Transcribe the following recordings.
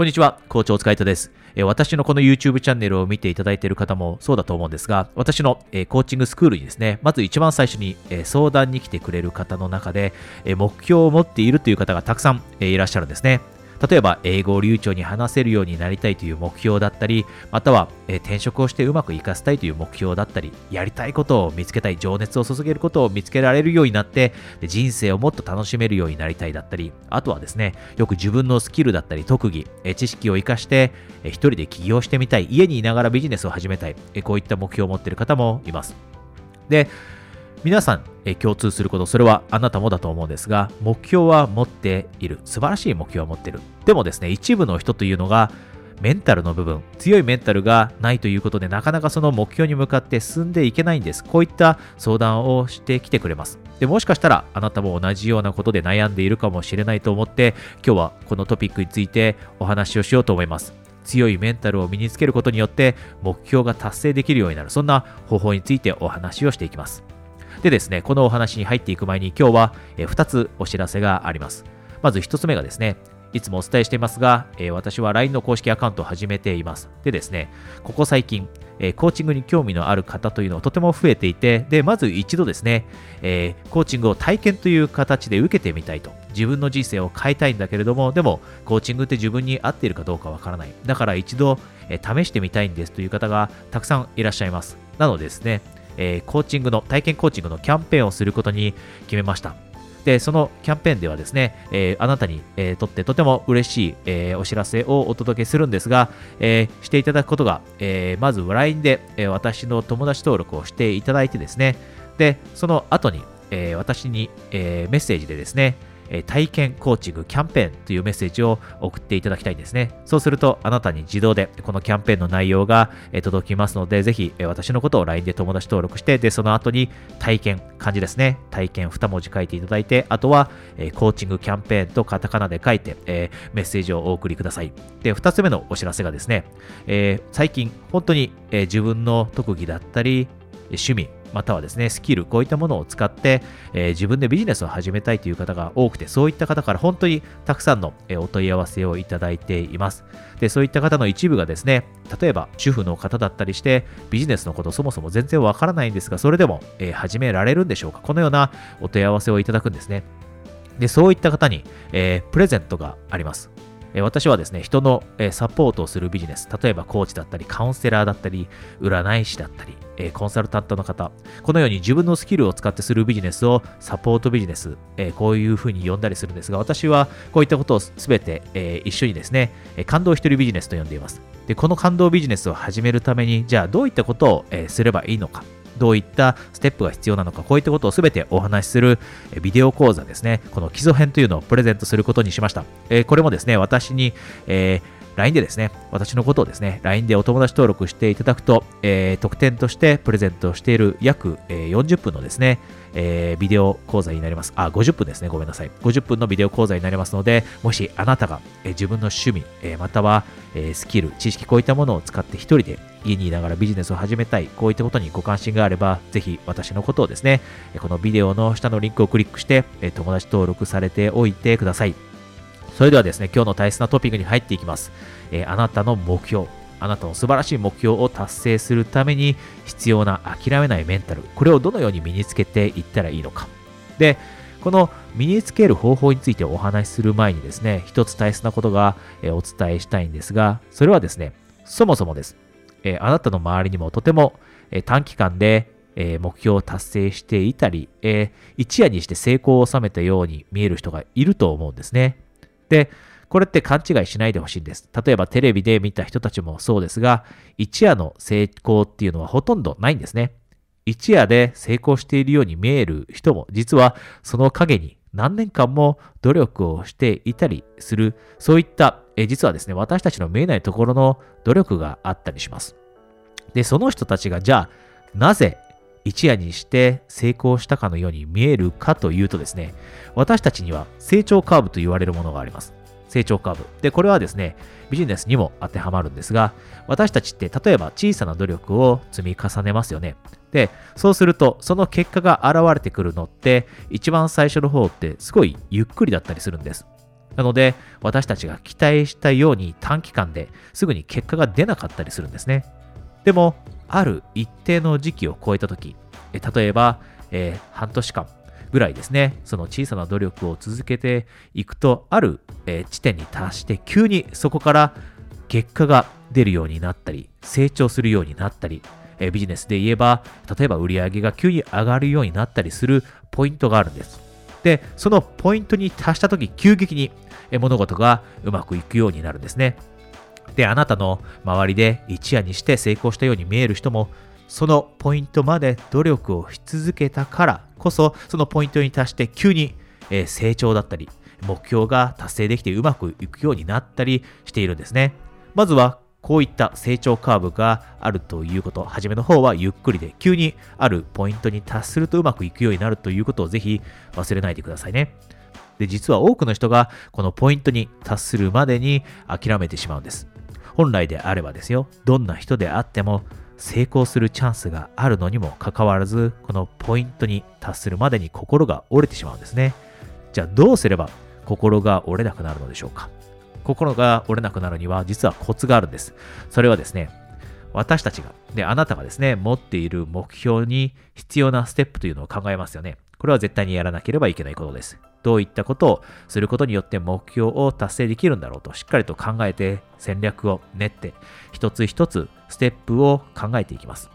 こんにちは、校長お疲れ様です。私のこの YouTube チャンネルを見ていただいている方もそうだと思うんですが、私のコーチングスクールにですね、まず一番最初に相談に来てくれる方の中で、目標を持っているという方がたくさんいらっしゃるんですね。例えば、英語を流暢に話せるようになりたいという目標だったり、または、え転職をしてうまくいかせたいという目標だったり、やりたいことを見つけたい、情熱を注げることを見つけられるようになってで、人生をもっと楽しめるようになりたいだったり、あとはですね、よく自分のスキルだったり特技、え知識を活かして、え一人で起業してみたい、家にいながらビジネスを始めたい、えこういった目標を持っている方もいます。で、皆さん、え共通すること、それはあなたもだと思うんですが、目標は持っている。素晴らしい目標は持っている。でもですね、一部の人というのが、メンタルの部分、強いメンタルがないということで、なかなかその目標に向かって進んでいけないんです。こういった相談をしてきてくれます。でもしかしたら、あなたも同じようなことで悩んでいるかもしれないと思って、今日はこのトピックについてお話をしようと思います。強いメンタルを身につけることによって、目標が達成できるようになる。そんな方法についてお話をしていきます。でですね、このお話に入っていく前に今日は2つお知らせがあります。まず1つ目がですね、いつもお伝えしていますが、え私は LINE の公式アカウントを始めています。でですね、ここ最近、えコーチングに興味のある方というのはとても増えていて、で、まず一度ですね、え、コーチングを体験という形で受けてみたいと。自分の人生を変えたいんだけれども、でも、コーチングって自分に合っているかどうかわからない。だから一度、え試してみたいんですという方がたくさんいらっしゃいます。なのでですね、え、コーチングの、体験コーチングのキャンペーンをすることに決めました。で、そのキャンペーンではですね、え、あなたに、え、とってとても嬉しい、え、お知らせをお届けするんですが、えしていただくことが、えまず LINE で、え私の友達登録をしていただいてですね、で、その後に、え私に、えメッセージでですね、体験コーチングキャンペーンというメッセージを送っていただきたいんですね。そうすると、あなたに自動でこのキャンペーンの内容が届きますので、ぜひ私のことを LINE で友達登録して、で、その後に体験、漢字ですね。体験2文字書いていただいて、あとはコーチングキャンペーンとカタカナで書いて、えメッセージをお送りください。で、2つ目のお知らせがですね、え最近本当に自分の特技だったり、趣味、またはですね、スキル、こういったものを使って、えー、自分でビジネスを始めたいという方が多くて、そういった方から本当にたくさんの、えお問い合わせをいただいています。で、そういった方の一部がですね、例えば主婦の方だったりして、ビジネスのことそもそも全然わからないんですが、それでも、えー、始められるんでしょうか？このようなお問い合わせをいただくんですね。で、そういった方に、えー、プレゼントがあります。私はですね、人のサポートをするビジネス、例えばコーチだったり、カウンセラーだったり、占い師だったり、コンサルタントの方、このように自分のスキルを使ってするビジネスをサポートビジネス、こういうふうに呼んだりするんですが、私はこういったことをすべて、一緒にですね、感動一人ビジネスと呼んでいます。で、この感動ビジネスを始めるために、じゃあどういったことを、すればいいのか。どういったステップが必要なのか、こういったことを全てお話しするビデオ講座ですね。この基礎編というのをプレゼントすることにしました。えこれもですね、私に、えー LINE でですね、私のことをですね、LINE でお友達登録していただくと、えー、特典としてプレゼントしている約、えー、40分のですね、えー、ビデオ講座になります。あ、50分ですね。ごめんなさい。50分のビデオ講座になりますので、もしあなたが、えー、自分の趣味、えー、または、えー、スキル、知識、こういったものを使って一人で家にいながらビジネスを始めたい、こういったことにご関心があれば、ぜひ私のことをですね、このビデオの下のリンクをクリックして、友達登録されておいてください。それではですね、今日の大切なトピックに入っていきます。えー、あなたの目標、あなたの素晴らしい目標を達成するために必要な諦めないメンタル、これをどのように身につけていったらいいのか。で、この身につける方法についてお話しする前にですね、一つ大切なことが、えお伝えしたいんですが、それはですね、そもそもです。えあなたの周りにもとても、え短期間で、え目標を達成していたり、え一夜にして成功を収めたように見える人がいると思うんですね。で、これって勘違いしないでほしいんです。例えばテレビで見た人たちもそうですが、一夜の成功っていうのはほとんどないんですね。一夜で成功しているように見える人も、実はその陰に何年間も努力をしていたりする、そういった、え実はですね、私たちの見えないところの努力があったりします。で、その人たちがじゃあ、なぜ一夜にして成功したかのように見えるかというとですね、私たちには成長カーブと言われるものがあります。成長カーブ。で、これはですね、ビジネスにも当てはまるんですが、私たちって例えば小さな努力を積み重ねますよね。で、そうすると、その結果が現れてくるのって、一番最初の方ってすごいゆっくりだったりするんです。なので、私たちが期待したように短期間ですぐに結果が出なかったりするんですね。でも、ある一定の時期を超えたとき、例えば、えー、半年間ぐらいですね、その小さな努力を続けていくと、ある、えー、地点に達して、急にそこから結果が出るようになったり、成長するようになったり、えー、ビジネスで言えば、例えば売り上げが急に上がるようになったりするポイントがあるんです。で、そのポイントに達したとき、急激に物事がうまくいくようになるんですね。で、あなたの周りで一夜にして成功したように見える人も、そのポイントまで努力をし続けたからこそ、そのポイントに達して急に成長だったり、目標が達成できてうまくいくようになったりしているんですね。まずはこういった成長カーブがあるということ、初めの方はゆっくりで、急にあるポイントに達するとうまくいくようになるということをぜひ忘れないでくださいね。で、実は多くの人がこのポイントに達するまでに諦めてしまうんです。本来であればですよ、どんな人であっても成功するチャンスがあるのにもかかわらず、このポイントに達するまでに心が折れてしまうんですね。じゃあどうすれば心が折れなくなるのでしょうか？心が折れなくなるには実はコツがあるんです。それはですね、私たちが、で、あなたがですね、持っている目標に必要なステップというのを考えますよね。これは絶対にやらなければいけないことです。どういったことをすることによって目標を達成できるんだろうとしっかりと考えて戦略を練って一つ一つステップを考えていきます。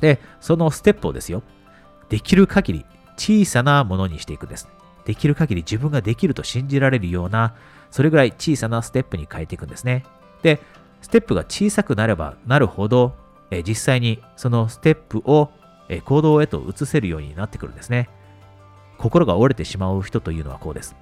で、そのステップをですよ、できる限り小さなものにしていくんです。できる限り自分ができると信じられるようなそれぐらい小さなステップに変えていくんですね。で、ステップが小さくなればなるほど、え実際にそのステップを、え行動へと移せるようになってくるんですね。心が折れてしまう人というのはこうです。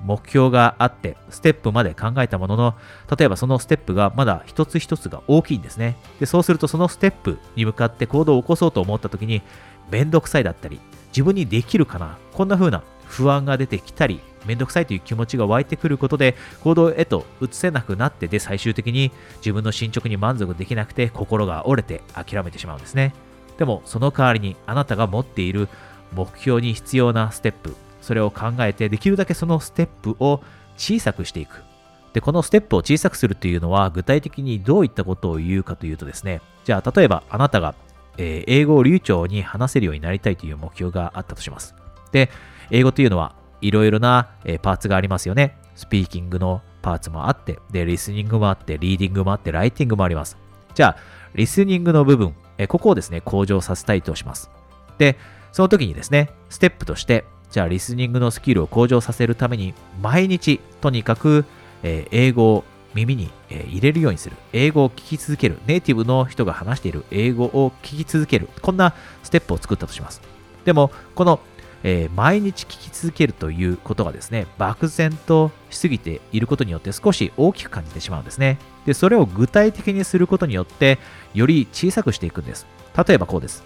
目標があって、ステップまで考えたものの、例えばそのステップがまだ一つ一つが大きいんですね。で、そうするとそのステップに向かって行動を起こそうと思った時に、めんどくさいだったり、自分にできるかな、こんな風な不安が出てきたり、めんどくさいという気持ちが湧いてくることで行動へと移せなくなってで最終的に自分の進捗に満足できなくて心が折れて諦めてしまうんですねでもその代わりにあなたが持っている目標に必要なステップそれを考えてできるだけそのステップを小さくしていくでこのステップを小さくするというのは具体的にどういったことを言うかというとですねじゃあ例えばあなたが、えー、英語を流暢に話せるようになりたいという目標があったとしますで英語というのはいろいろな、えパーツがありますよね。スピーキングのパーツもあって、で、リスニングもあって、リーディングもあって、ライティングもあります。じゃあ、リスニングの部分、えここをですね、向上させたいとします。で、その時にですね、ステップとして、じゃあ、リスニングのスキルを向上させるために、毎日、とにかく、えー、英語を耳に、えー、入れるようにする。英語を聞き続ける。ネイティブの人が話している英語を聞き続ける。こんなステップを作ったとします。でも、このえー、毎日聞き続けるということがですね、漠然としすぎていることによって少し大きく感じてしまうんですね。で、それを具体的にすることによって、より小さくしていくんです。例えばこうです。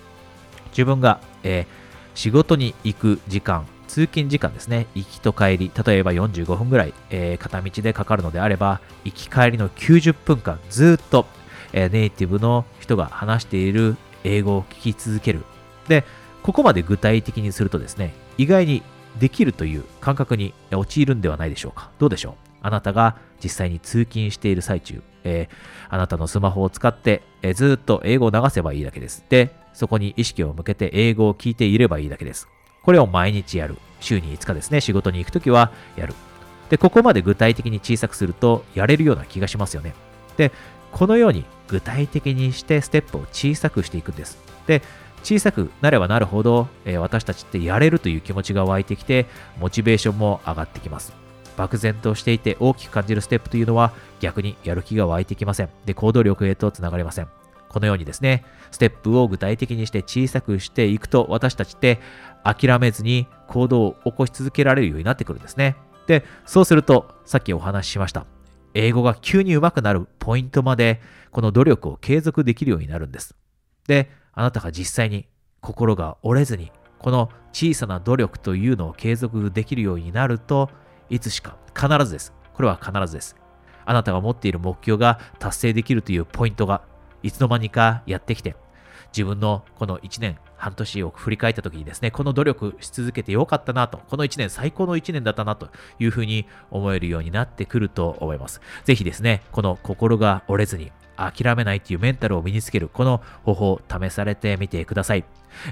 自分が、えー、仕事に行く時間、通勤時間ですね、行きと帰り、例えば45分ぐらい、えー、片道でかかるのであれば、行き帰りの90分間ずっと、えー、ネイティブの人が話している英語を聞き続ける。で、ここまで具体的にするとですね、意外にできるという感覚に陥るんではないでしょうか。どうでしょう？あなたが実際に通勤している最中、えー、あなたのスマホを使って、えー、ずっと英語を流せばいいだけです。で、そこに意識を向けて英語を聞いていればいいだけです。これを毎日やる。週に5日ですね、仕事に行くときはやる。で、ここまで具体的に小さくするとやれるような気がしますよね。で、このように具体的にしてステップを小さくしていくんです。で、小さくなればなるほど、えー、私たちってやれるという気持ちが湧いてきて、モチベーションも上がってきます。漠然としていて大きく感じるステップというのは逆にやる気が湧いてきません。で、行動力へとつながりません。このようにですね、ステップを具体的にして小さくしていくと私たちって諦めずに行動を起こし続けられるようになってくるんですね。で、そうするとさっきお話ししました。英語が急に上手くなるポイントまでこの努力を継続できるようになるんです。で、あなたが実際に心が折れずに、この小さな努力というのを継続できるようになると、いつしか必ずです。これは必ずです。あなたが持っている目標が達成できるというポイントが、いつの間にかやってきて、自分のこの1年半年を振り返った時にですね、この努力し続けてよかったなと、この1年最高の1年だったなというふうに思えるようになってくると思います。ぜひですね、この心が折れずに諦めないというメンタルを身につける、この方法を試されてみてください。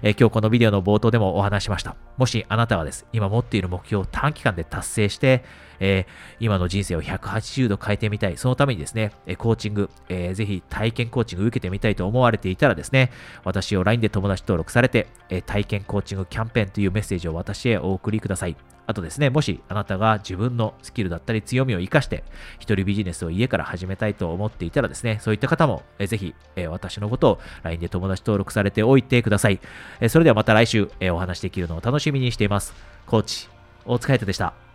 えー、今日このビデオの冒頭でもお話しました。もしあなたはです、今持っている目標を短期間で達成して、えー、今の人生を180度変えてみたい。そのためにですね、えコーチング、えー、ぜひ体験コーチング受けてみたいと思われていたらですね、私を LINE で友達登録されて、え体験コーチングキャンペーンというメッセージを私へお送りください。あとですね、もしあなたが自分のスキルだったり強みを活かして、一人ビジネスを家から始めたいと思っていたらですね、そういった方も、えぜひ、え私のことを LINE で友達登録されておいてください。えそれではまた来週、えお話できるのを楽しみにしています。コーチ、お疲れ様でした。